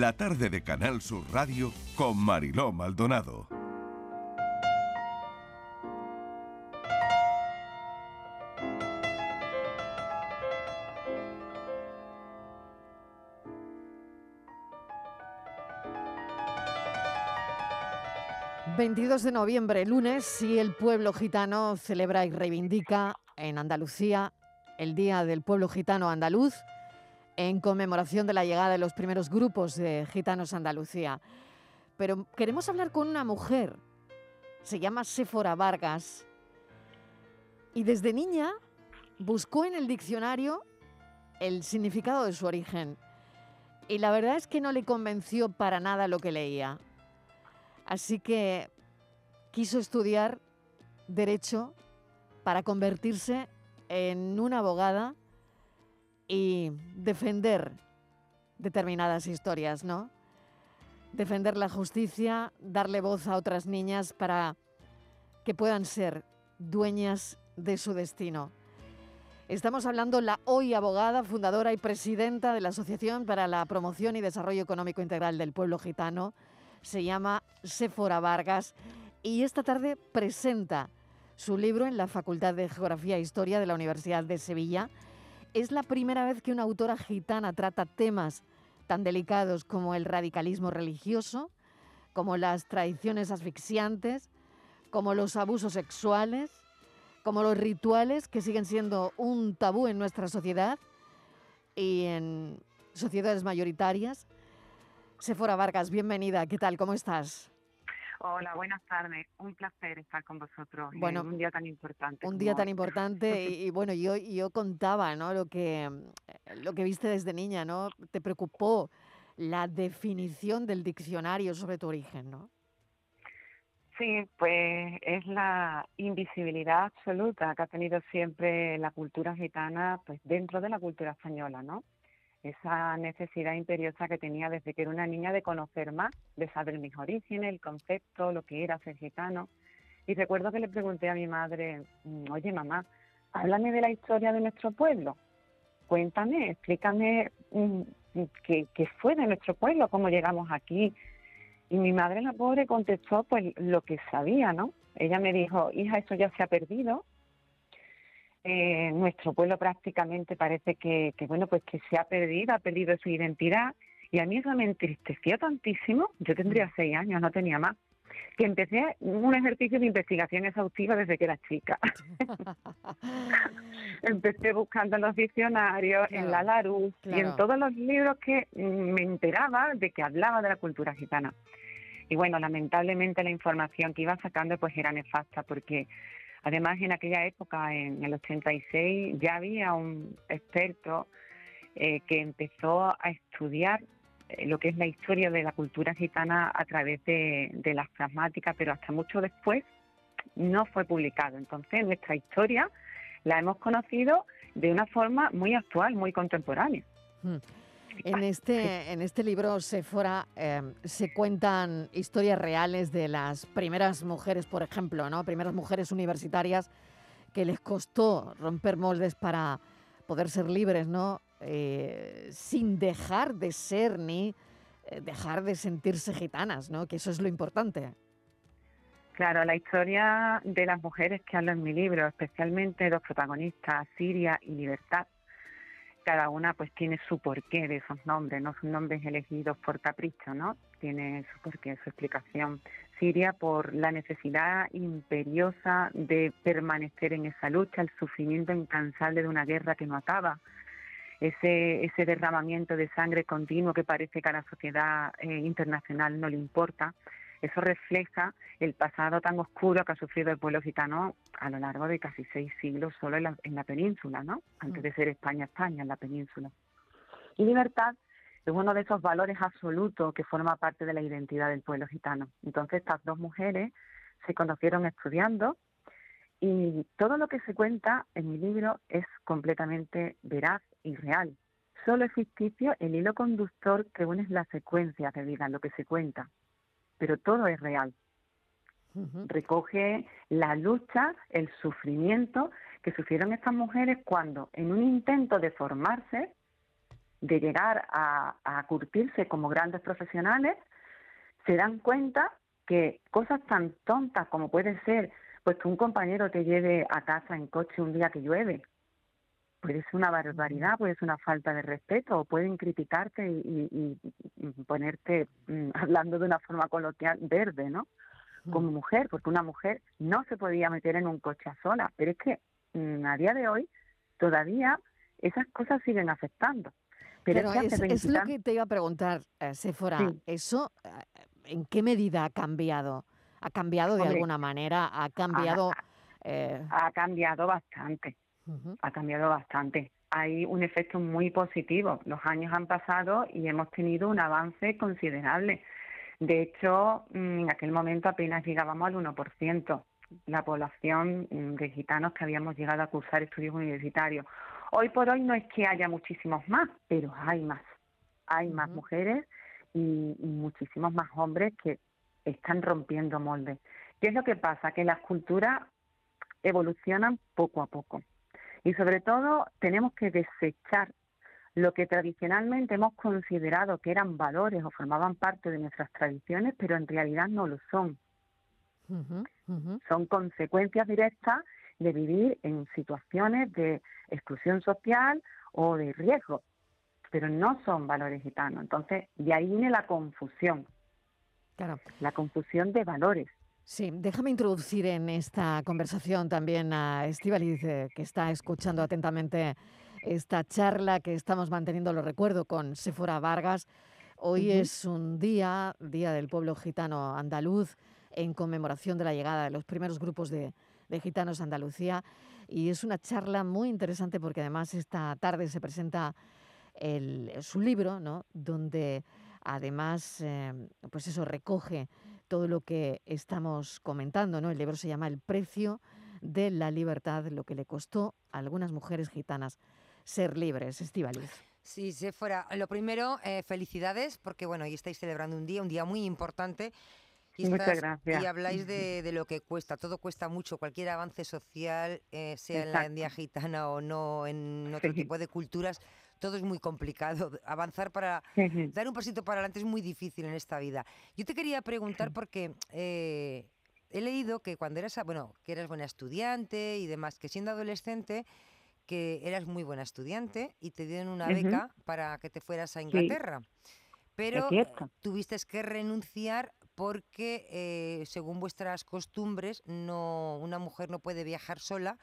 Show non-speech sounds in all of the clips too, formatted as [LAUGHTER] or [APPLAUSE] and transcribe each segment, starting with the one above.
la tarde de Canal Sur Radio con Mariló Maldonado. ...22 de noviembre, lunes, y el pueblo gitano celebra y reivindica en Andalucía el Día del Pueblo Gitano Andaluz en conmemoración de la llegada de los primeros grupos de gitanos a Andalucía. Pero queremos hablar con una mujer, se llama Séfora Vargas, y desde niña buscó en el diccionario el significado de su origen. Y la verdad es que no le convenció para nada lo que leía. Así que quiso estudiar derecho para convertirse en una abogada y defender determinadas historias, ¿no? Defender la justicia, darle voz a otras niñas para que puedan ser dueñas de su destino. Estamos hablando la hoy abogada, fundadora y presidenta de la Asociación para la Promoción y Desarrollo Económico Integral del Pueblo Gitano. Se llama Séfora Vargas y esta tarde presenta su libro en la Facultad de Geografía e Historia de la Universidad de Sevilla es la primera vez que una autora gitana trata temas tan delicados como el radicalismo religioso, como las tradiciones asfixiantes, como los abusos sexuales, como los rituales que siguen siendo un tabú en nuestra sociedad y en sociedades mayoritarias. Sefora Vargas, bienvenida. ¿Qué tal? ¿Cómo estás? Hola, buenas tardes. Un placer estar con vosotros bueno, en un día tan importante. Un día tan importante [LAUGHS] y, bueno, yo, yo contaba, ¿no? Lo que, lo que viste desde niña, ¿no? Te preocupó la definición del diccionario sobre tu origen, ¿no? Sí, pues es la invisibilidad absoluta que ha tenido siempre la cultura gitana, pues dentro de la cultura española, ¿no? Esa necesidad imperiosa que tenía desde que era una niña de conocer más, de saber mis orígenes, el concepto, lo que era ser gitano. Y recuerdo que le pregunté a mi madre, mm, oye mamá, háblame de la historia de nuestro pueblo, cuéntame, explícame mm, qué, qué fue de nuestro pueblo, cómo llegamos aquí. Y mi madre, la pobre, contestó pues lo que sabía, ¿no? Ella me dijo, hija, eso ya se ha perdido, eh, nuestro pueblo prácticamente parece que, bueno, pues que se ha perdido, ha perdido su identidad. Y a mí eso me entristeció tantísimo, yo tendría mm. seis años, no tenía más, que empecé un ejercicio de investigación exhaustiva desde que era chica. [LAUGHS] empecé buscando en los diccionarios, en la Larus y en todos los libros que me enteraba de que hablaba de la cultura gitana. Y bueno, lamentablemente la información que iba sacando pues era nefasta porque Además, en aquella época, en el 86, ya había un experto eh, que empezó a estudiar eh, lo que es la historia de la cultura gitana a través de, las pragmáticas, pero hasta mucho después no fue publicado. Entonces, nuestra historia la hemos conocido de una forma muy actual, muy contemporánea. Hmm. En [LAUGHS] este, en este libro, Sephora, em, se cuentan historias reales de las primeras mujeres, por ejemplo, ¿no? Primeras mujeres universitarias que les costó romper moldes para poder ser libres, ¿no? Eh, sin dejar de ser ni eh, dejar de sentirse gitanas, ¿no? Que eso es lo importante. Claro, la historia de las mujeres que hablo en mi libro, especialmente dos protagonistas, Siria y Libertad, cada una pues tiene su porqué de esos nombres, no son nombres elegidos por capricho, ¿no? Tiene su porqué, su explicación. Siria por la necesidad imperiosa de permanecer en esa lucha, el sufrimiento incansable de una guerra que no acaba, ese, ese derramamiento de sangre continuo que parece que a la sociedad eh, internacional no le importa, eso refleja el pasado tan oscuro que ha sufrido el pueblo gitano a lo largo de casi seis siglos solo en la, península, ¿no? Antes de mm. ser España, España, en la península. Y libertad es uno de esos valores absolutos que forma parte de la identidad del pueblo gitano. Entonces estas dos mujeres se conocieron estudiando y todo lo que se cuenta en mi libro es completamente veraz y real. Solo es ficticio el hilo conductor que une la secuencia de vida, lo que se cuenta pero todo es real. Recoge la lucha, el sufrimiento que sufrieron estas mujeres cuando, en un intento de formarse, de llegar a, a curtirse como grandes profesionales, se dan cuenta que cosas tan tontas como puede ser pues que un compañero te lleve a casa en coche un día que llueve, puede ser una barbaridad, puede ser una falta de respeto, o pueden criticarte y, ponerte mm, [LAUGHS] hablando de una forma coloquial verde, ¿no? Como mujer, porque una mujer no se podía meter en un coche a sola, pero es que mm, a día de hoy todavía esas cosas siguen afectando. Pero, es, lo que te iba a preguntar, eh, Sephora, ¿eso eh, en qué medida ha cambiado? ¿Ha cambiado de alguna manera? ¿Ha cambiado...? Eh, ha cambiado bastante ha cambiado bastante. Hay un efecto muy positivo. Los años han pasado y hemos tenido un avance considerable. De hecho, mm, en aquel momento apenas llegábamos al 1% la población mm, de gitanos que habíamos llegado a cursar estudios universitarios. Hoy por hoy no es que haya muchísimos más, pero hay más. Hay más mujeres y, y, muchísimos más hombres que están rompiendo moldes. ¿Qué es lo que pasa? Que las culturas evolucionan poco a poco. Y sobre todo tenemos que desechar lo que tradicionalmente hemos considerado que eran valores o formaban parte de nuestras tradiciones, pero en realidad no lo son. Son consecuencias directas de vivir en situaciones de exclusión social o de riesgo, pero no son valores gitanos. Entonces, de ahí viene la confusión. Claro. La confusión de valores. Sí, déjame introducir en esta conversación también a Estivaliz, que está escuchando atentamente esta charla que estamos manteniendo, lo recuerdo, con Sephora Vargas. Hoy es un día, Día del Pueblo Gitano Andaluz, en conmemoración de la llegada de los primeros grupos de, gitanos a Andalucía. Y es una charla muy interesante porque además esta tarde se presenta su libro, ¿no? donde además, eh, pues eso, recoge todo lo que estamos comentando, ¿no? El libro se llama El precio de la libertad, lo que le costó a algunas mujeres gitanas ser libres. Estivaliz. Sí, se fuera. Lo primero, eh, felicidades, porque bueno, hoy estáis celebrando un día, un día muy importante. Y, Muchas gracias. y habláis [LAUGHS] de, lo que cuesta, todo cuesta mucho, cualquier avance social, eh, sea en la India gitana o no, en otro tipo de culturas, todo es muy complicado. [LAUGHS] Avanzar para dar un pasito para adelante es muy difícil en esta vida. Yo te quería preguntar porque eh, he leído que cuando eras, bueno, que eras buena estudiante y demás, que siendo adolescente que eras muy buena estudiante y te dieron una beca para que te fueras a Inglaterra. Pero tuviste que renunciar porque, eh, según vuestras costumbres, no, una mujer no puede viajar sola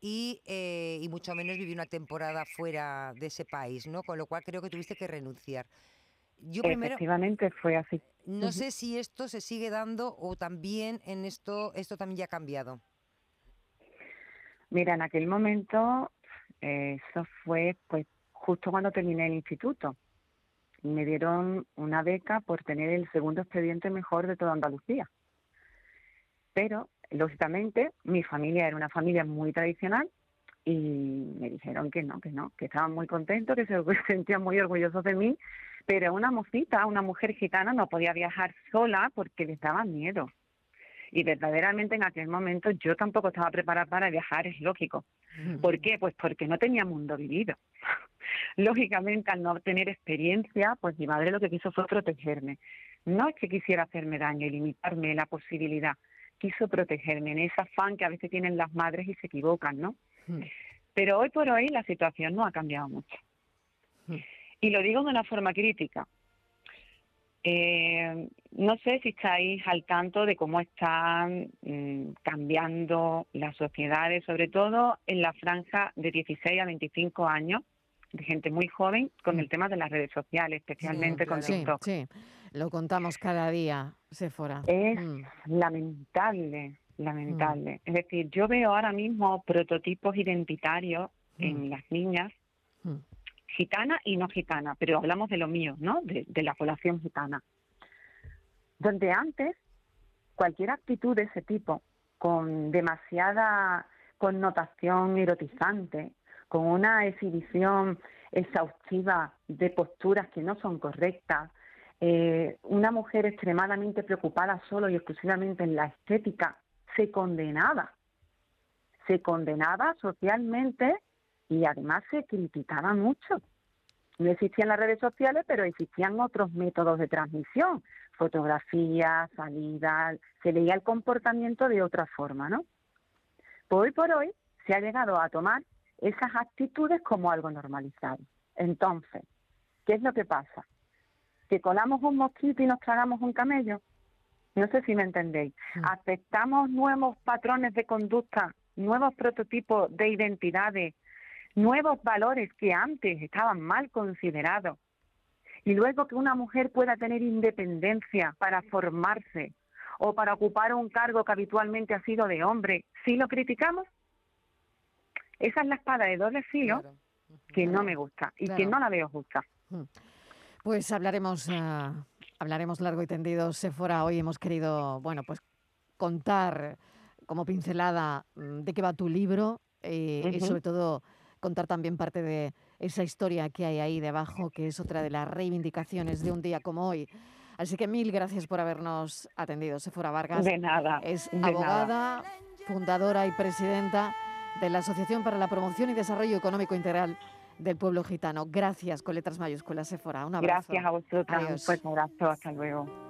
y, eh, y, mucho menos vivir una temporada fuera de ese país, ¿no? Con lo cual creo que tuviste que renunciar. Yo primero, Efectivamente fue así. No sé si esto se sigue dando o también en esto esto también ya ha cambiado. Mira, en aquel momento eh, eso fue pues justo cuando terminé el instituto. Me dieron una beca por tener el segundo expediente mejor de toda Andalucía. Pero lógicamente, mi familia era una familia muy tradicional y me dijeron que no, que no, que estaban muy contentos, que [LAUGHS] se sentían muy orgullosos de mí, pero una mocita, una mujer gitana no podía viajar sola porque les daba miedo. Y verdaderamente en aquel momento yo tampoco estaba preparada para viajar, es lógico. ¿Por qué? Pues porque no tenía mundo vivido. [LAUGHS] Lógicamente, al no tener experiencia, pues mi madre lo que quiso fue protegerme. No es que quisiera hacerme daño y limitarme la posibilidad, quiso protegerme en ese afán que a veces tienen las madres y se equivocan, ¿no? Hmm. Pero hoy por hoy la situación no ha cambiado mucho. Hmm. Y lo digo de una forma crítica. Eh, no sé si estáis al tanto de cómo están mm, cambiando las sociedades, sobre todo en la franja de 16 a 25 años, de gente muy joven, con el hmm. tema de las redes sociales, especialmente con TikTok. Sí, lo contamos cada día, Sephora. Es mm. lamentable, lamentable. Mm. Es decir, yo veo ahora mismo prototipos identitarios mm. en las niñas, gitana y no gitana, pero hablamos de lo mío, ¿no? De, de la población gitana. Donde antes cualquier actitud de ese tipo, con demasiada connotación erotizante, con una exhibición exhaustiva de posturas que no son correctas, eh, una mujer extremadamente preocupada solo y exclusivamente en la estética se condenaba, se condenaba socialmente y además se criticaba mucho. No existían las redes sociales, pero existían otros métodos de transmisión, fotografías, salidas, se veía el comportamiento de otra forma, ¿no? Hoy por hoy se ha llegado a tomar esas actitudes como algo normalizado. Entonces, ¿qué es lo que pasa? ¿Que colamos un mosquito y nos tragamos un camello? No sé si me entendéis. Mm. ¿Aceptamos nuevos patrones de conducta, nuevos prototipos de identidades, nuevos valores que antes estaban mal considerados? Y luego que una mujer pueda tener independencia para formarse o para ocupar un cargo que habitualmente ha sido de hombre, ¿sí lo criticamos? Esa es la espada de doble filo que no me gusta y que no la veo justa. Pues hablaremos, eh, hablaremos largo y tendido, Sephora. Hoy hemos querido, bueno, pues contar como pincelada mm, de qué va tu libro eh, y sobre todo contar también parte de esa historia que hay ahí debajo, que es otra de las reivindicaciones de un día como hoy. Así que mil gracias por habernos atendido, Sephora Vargas. De nada. Es abogada, fundadora y presidenta de la Asociación para la Promoción y Desarrollo Económico Integral del Pueblo Gitano. Gracias con letras mayúsculas, Sephora. Un abrazo. Gracias a vosotros. Un abrazo. Hasta luego.